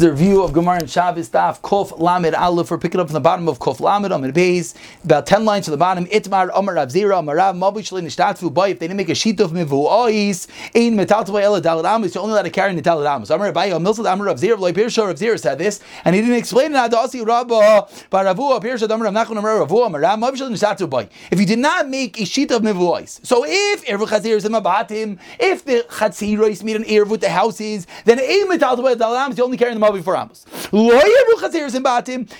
is the review of Gemara and Shabbos Daf Kof Lamed Aleph. We're picking up from the bottom of Kof Lamed Amid Beis, about ten lines to the bottom. Itmar Amar Rav Zira Amar Rav Mavi Shalin Ishtatfu Boy. If they didn't make a sheet of Mivu Ois, Ein Metaltava Ela Dalad Amos. You're only allowed to carry Netalad Amos. Amar Abayi Milsad Amar Rav Zira Loy Pirsha Rav Zira said this, and he didn't explain it. Adasi Rabba Baravu Pirsha Amar Rav Nachman Amar Ravu Amar Rav Mavi Shalin Ishtatfu Boy. If you did not make a sheet of Mivu Ois, so if Ervu Chazir is in Mabatim, if the Chatziros meet an Erv with the houses, then Ein Metaltava Dalad Amos. You only carry the Mavi for Amos.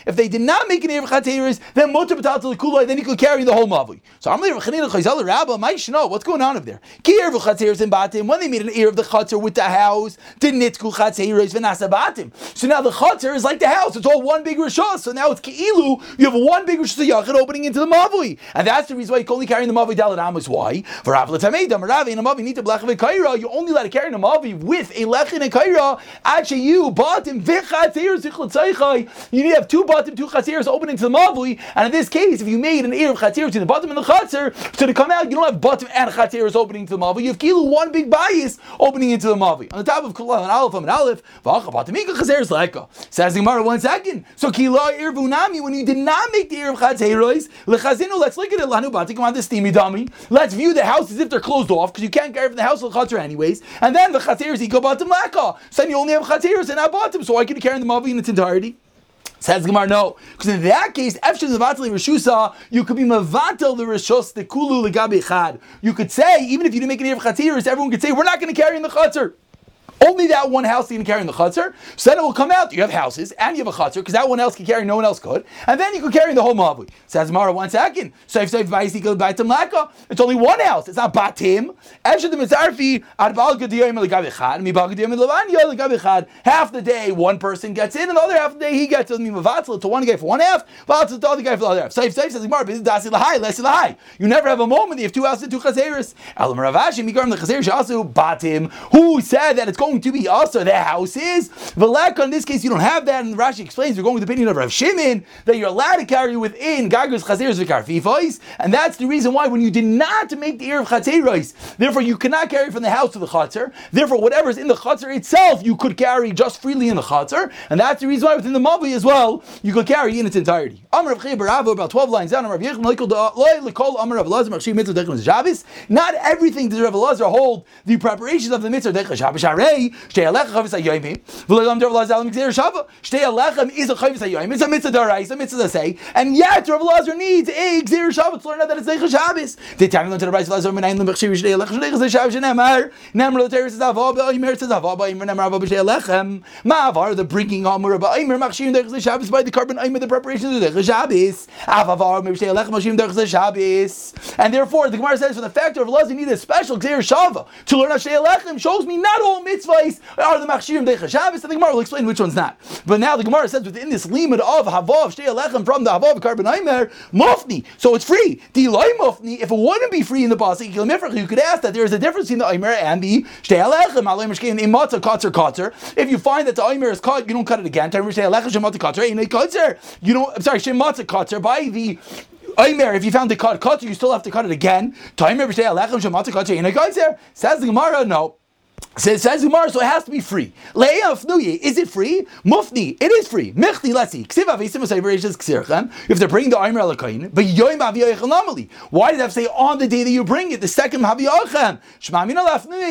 If they did not make an Erev Chateris, then Mutter B'tal Kulai, then he could carry the whole Mavi. So I'm Rav Chanina Chayzal Rabba, my know what's going on over there? Ki Erev Chateris in Batim, when they made an Erev the Chater with the house, did Nitku Chateris V'nasa Batim. So now the Chater is like the house, it's all one big Rishah. So now it's Ki'ilu, you have one big Rishah Yachid opening into the Mavi. And that's the reason why you can only carry the Mavi Dalit Amos. Why? For Rav Latamedam, Rav in a Mavi need to blech Kaira, you only let it carry the Mavi with a Lechin and Kaira, actually you, Batim, you need to have two bottom, two chaseers opening to the mavli. And in this case, if you made an ear of chaser between the bottom and the chaser, so to come out, you don't have bottom and chaseers opening to the mavli. You have kilu one big bias opening into the mavli. On the top of kula and aleph and aleph, chaser is like says the Gemara one second. So kila irvunami when you did not make the ear of chaseros lechazinu. Let's look at it. Lanu bati come on the steamy dummy. Let's view the house as if they're closed off because you can't carry from the house to the chaser anyways. And then the chaseers go bottom laka. So you only have chaseers and not bottom. So why can you carry the mavli in its entirety? Says Gemara, no, because in that case, Efshin Zavatli Rishusa, you could be Mavatel the Rishus the Kulu Legabi Chad. You could say, even if you didn't make any of Chatiris, everyone could say, we're not going to carry in the Chatzar. Only that one house can carry in the chutzner. So then it will come out. You have houses and you have a chutzner because that one else can carry, no one else could. And then you could carry the whole mavui. Says Mara one second. So if it's only one house. It's not batim. Half the day one person gets in, and the other half of the day he gets in. To one guy for one half, to the other guy for the other half. Saif Saif says Mara, dasi lahai, lesi lahai. You never have a moment you have two houses and two chazeris. Elam Ravashi, Migarim the chazer shasu batim. Who said that it's going going to be also the their houses. Veleka, in this case, you don't have that. And Rashi explains, you're going with the opinion of Rav Shimon, that you're allowed to carry within Gagas Chazeros Vikarfifos. And that's the reason why when you did not make the ear of Chazeros, therefore you cannot carry from the house to the Chazer. Therefore, whatever is in the Chazer itself, you could carry just freely in the Chazer. And that's the reason why within the Mavi as well, you could carry in its entirety. Amr of about 12 lines down, Amr of Yechon, Not everything does Rav Elazar hold the preparations of the mitzvah say shtei alecha chavis hayoyim. V'lo yom Rav Lazar mikzir shava. Shtei alechem is a chavis hayoyim. It's a mitzvah daraisa, mitzvah say, and yet Rav Lazar needs a gzir shava to learn that it's zeicha Shabbos. The time to the Rav Lazar menayin lemechshir shtei alechem shtei chazir Shabbos shenemar. Nemar l'teres is avah ba'omer says avah ba'omer nemar avah b'shtei alechem. Ma'avar the bringing amur ba'omer machshir deicha Shabbos by the carbon omer the preparation of deicha Shabbos. Avavar b'shtei alechem machshir deicha Shabbos. And therefore the Gemara says for the fact of Lazar need a special gzir shava to learn shtei alechem shows me not all mitzvah mitzvahs are the machshirim deicha Shabbos, and the Gemara will explain which one's not. But now the Gemara says within this limit of havav shtei alechem from the havav carbon aimer mufni, so it's free. Loy mufni, if it wouldn't be free in the pasuk, you could ask that there is a difference between the aimer and the shtei alechem. Alayim shkein imatza katzer katzer. If you find that the aimer is cut, you don't cut it again. Time shtei alechem shematza katzer, ain't katzer. You don't. I'm sorry, shematza katzer by the Omer, if you found the cut, cut, you still have to cut it again. Time every day. Says the Gemara, no. So it says Umar, so it has to be free. Is it free? Mufni, it is free. Michni, let's see. If they're bringing the Aimer Alakain, but Yoim Aviyachanamali. Why did I say on the day that you bring it, the second nuye,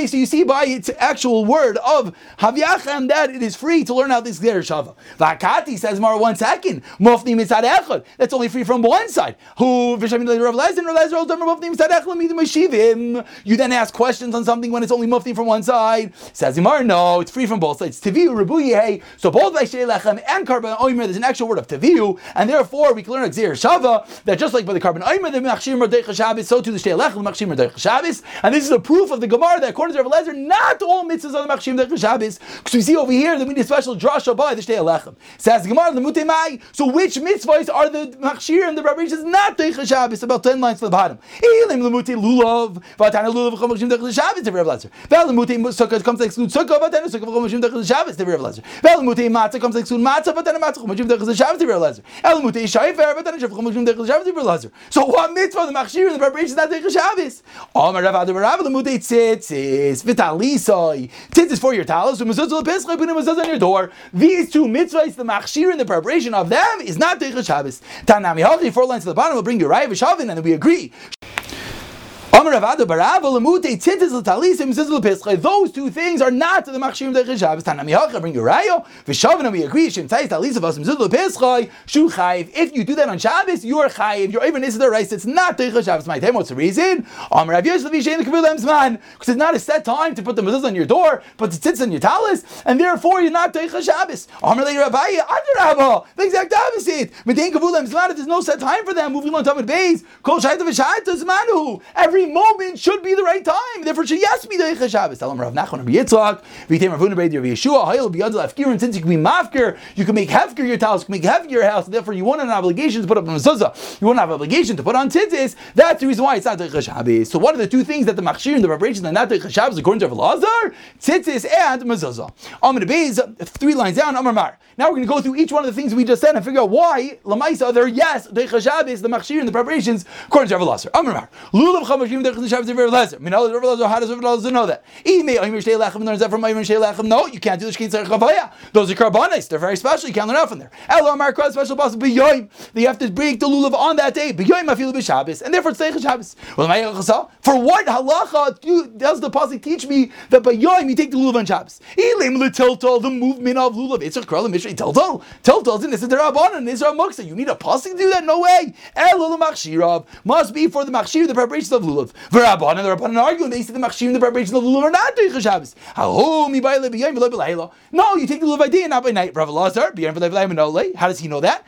so you see by its actual word of Haviyachan that it is free to learn how this Ger Shava. Vakati says Mar one second. Mufni mitzad echad. That's only free from one side. Who Vishamin Rav Lezen, Rav Lezen, Rav Mufni mitzad echad, You then ask questions on something when it's only Mufni from one side side. Says Imar, no, it's free from both sides. Taviu, Rabuye, so both Vaishay Lechem and carbon oimer, there's an actual word of Taviu, and therefore we can learn Xer Shava, that just like by the carbon oimer, the Machshir Merdech Shabbos, so too the Shtei Lechem, Machshir Merdech Shabbos, and this is a proof of the Gemara that according to Rav Lezer, not all mitzvahs are the Machshir Merdech Shabbos, because we see over here that we need a special drasha by the Shtei Lechem. Says Gemara, the Mutemai, so which mitzvahs are the Machshir and the Rabbi is not Dech Shabbos, about 10 lines to the bottom. Elim Lemute Lulav, Vatana Lulav, Machshir Dech Shabbos, Rav Lezer. Vel sukkah comes to exclude sukkah, but then a sukkah chumashim dechas Shabbos to Rav Lezer. El mutei matzah comes to exclude matzah, but then a matzah chumashim dechas Shabbos to Rav Lezer. El mutei shayfer, but then a shayfer chumashim dechas Shabbos to Rav Lezer. So what mitzvah the machshir and the preparation is not dechas Shabbos? Amar Rav Adu Rav the mutei tzitzis vitalisoi. Tzitzis for your talis, umazuzah lepischai, but umazuzah on your door. These two mitzvahs, the machshir and the preparation of them is not dechas Shabbos. Tanami Hachi, four lines to the bottom will bring you Rai V'Shavin, and we agree. Those two things are not to the machshim de Shabbos. Tanami Hacha bring Urayo. V'shavin and we agree. Shem talis of. Shu chayiv. If you do that on Shabbos, you are chayiv. You're even the rice. It's not de Shabbos. My time. What's the reason? Amar Rav Yosef Yishayin Kavil Zman. Because it's not a set time to put the mezuzah on your door, but it sits on your talis, and therefore you're not de Shabbos. Amar Leir Rabbi Adarabah. The exact opposite. Medein Kavul Zman. There's no set time for them. Moving on to Tamid Beis. Kol Shayta V'Shayta Zmanu. Every moment should be the right time. Therefore, she yes be the Shabbos. Tell him Rav Nachman, Rav Yitzchak, V'yitem Rav Unabed, Rav Yeshua, Hayel beyond Lefkir, since you can be mafkir, you can make hefkir your house, you can make hefkir your house. Therefore, you want an obligation to put up a mezuzah. You want to have an obligation to put on tzitzis. That's the reason why it's not the Shabbos. So, what are the two things that the machshir and the preparations are not the Shabbos according to Rav Lazar? Tzitzis and mezuzah. Amar Beis, three lines down. Amar Mar. Now we're going to go through each one of the things we just said and figure out why Lamaisa they're yes the Shabbos, the machshir and the preparations according to Rav Lazar. Amar Mar. Lulav chamashim the of Rav Lazar. Minal Rav Lazar. How does Rav Lazar know that? learns that from No, you can't do the shkin tzarich Those are karbanis. They're very special. You can't learn out from there. Elo Amar Kras special boss b'yoyim. They have to break the lulav on that day. B'yoyim afilu b'Shabbos, and therefore Teicha Shabbos. For what halacha does the pasuk teach me that b'yoyim you take the lulav on Shabbos? Elim l'tiltal the movement of lulav. It's a kralim mishrei tiltal. Tiltal is in the rabbanon. Is a muksa. You need a pasuk to do that? No way. Elo l'machshirav must be for the machshir the preparations of lulav. V'rabbanon the rabbanon arguing. They say the machshir the preparation of lulav are not Teicha Shabbos. No, you take the lulav by day and not by night. Rav Lazar, how does he know that?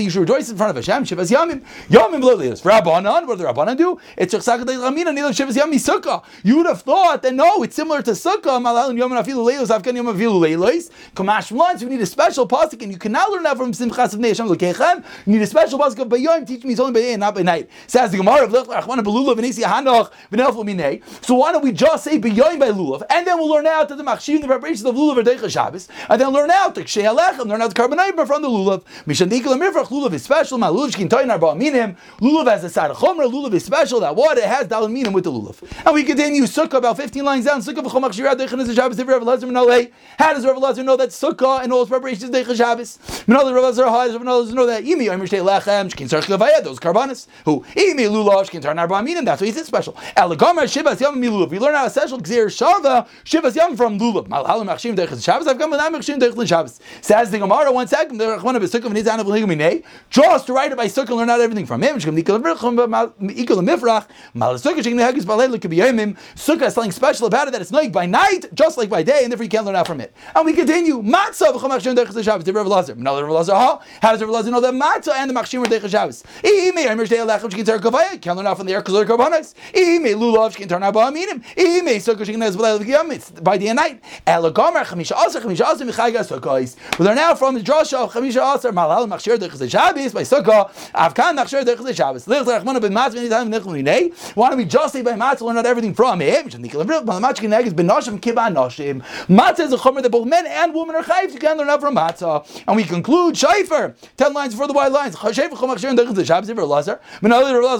You should rejoice in front of Hashem. Shivas Yamim, Yamim below Leilos. For Rabbanan, what do the Rabbanan do? It's Chesach Ramina Nilo Shivas Yami Sukkah. You would have thought that no, it's similar to Sukkah. Malal Yom Afilu Leilos, Afkan Yom Afilu Leilos. Kamash once, you need a special pasuk, and you cannot learn that from Simchas of Hashem Lekechem. You need a special pasuk of Bayom. Teach me it's only by day and not by night. Says the Gemara of Belulav and Isi Hanoch Minei. So why don't we just say Bayom by Lulav, and then we'll learn out that the Machshir, the preparations of Lulav are Deicha Shabbos, and then learn out the Kshay Alechem, learn out the Carbonite from the Lulav. Mishandikal Mirfach Lulav is special. Malulav Shkin Toyin Arba Minim. Lulav has a of Chomra. Lulav is special. That water has Dalin Minim with the Lulav. And we continue Sukkah about 15 lines down. Sukkah v'chom Machshir Deicha is Shabbos. If Rav Lezer Minalei. How does Rav Lezer know that Sukkah and all its preparations Deicha Shabbos? Minalei Rav How does Rav Lezer know that Imi Omer Shtei Lechem Shkin Levayah those Karbanis who Imi That's why he's special. Elagomer Shivas. We learn how a special Gzir Shava Shivas Yom from Lulav. Says the Gemara one second. Just to write it by Sukkah, learn out everything from him. Sukkah is something special about it that it's like by night, just like by day, and therefore you can't learn out from it. And we continue. Matzah. How does Rav Lazar know that matzah and the Machshim Deicha Shabbos? Kavaya. Can't learn out from the air because they're Karbanos. Ime Lulav Shkin Tar Naba Aminim. Ime Sukkah Shkin Nez V'Leil V'Giyam. It's by day and night. Elagomer Chamisha Asa Chamisha Asa Michayga Sukkahis. We learn now from the drasha of Chamisha Asa Malal Machshir Deicha Shabbos by Sukkah. Avkan Machshir Deicha Shabbos. Lich Rachmana Ben Matzah Anytime Nichel Minei. Why don't we just say by Matzah learn out everything from him? Matzah Neg is Ben Nashim Kiban Nashim. Matzah is a chomer that both men and women are chayv. You can learn out from Matzah. And we conclude Shaifer. Ten lines before the white lines. Shaifer Chomachshir Deicha Shabbos. Menali Rav Lazar.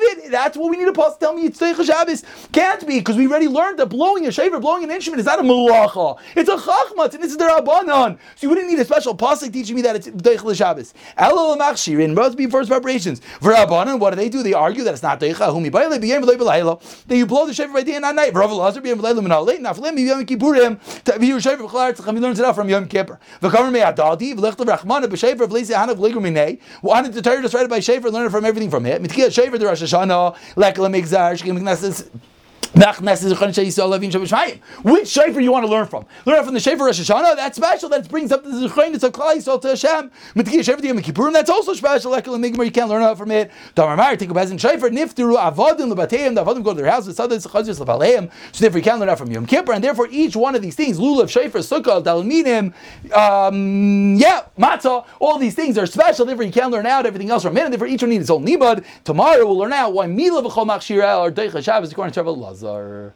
it. That's what we need to pause. Tell me it's Teicha Shabbos. Can't be because we already learned that blowing a Shaifer, blowing an instrument is not a Malacha. It's a Chachmat and this is the Rabbanon. So you wouldn't need a special pasuk teaching me that it's Teicha Shabbos. Elul Machshirin must be first preparations. For Rabbanon, what do they do? They argue that it's not Teicha. Humi B'Layla. That you blow the Shaifer by day and not night. Rav Lazar B'Yem V'Lei L'Minalei. Naflim B'Yem Kippurim. V'Yu Shaifer V'Chlar Tzacham. We learned it out from Yom Kippur. V'Kamer Me'adalti V'Lechta V'Rachmana B'Shaifer V'Leisi Hanav V'Ligum Minei. Wanted to just write it by Shaifer, learn it from everything from it. Mitkiya Shaifer the Rosh Hashanah. Lekla Migzar. Shkim. Which shayfer you want to learn from? Learn from the shayfer Rosh Hashanah. That's special. That brings up the zechaynis of Klal Yisrael to Hashem. Metikiya shayfer Yom Kippurim. That's also special. You can't learn out from it. Damar Mar, take a peasant shayfer. Nifteru avodim lebateim. The avodim go to their houses. Sadad zechazis levaleim. So therefore, you can't learn out from Yom Kippur. And therefore, each one of these things, lulav, shayfer, sukkah, dalminim, um, yeah, matzah, all these things are special. Therefore, you can't learn out everything else from it. And therefore, each one needs its own nibud. Tomorrow, we'll learn out why milah v'chol machshirah or deicha Shabbos according to Rabbi Lazar.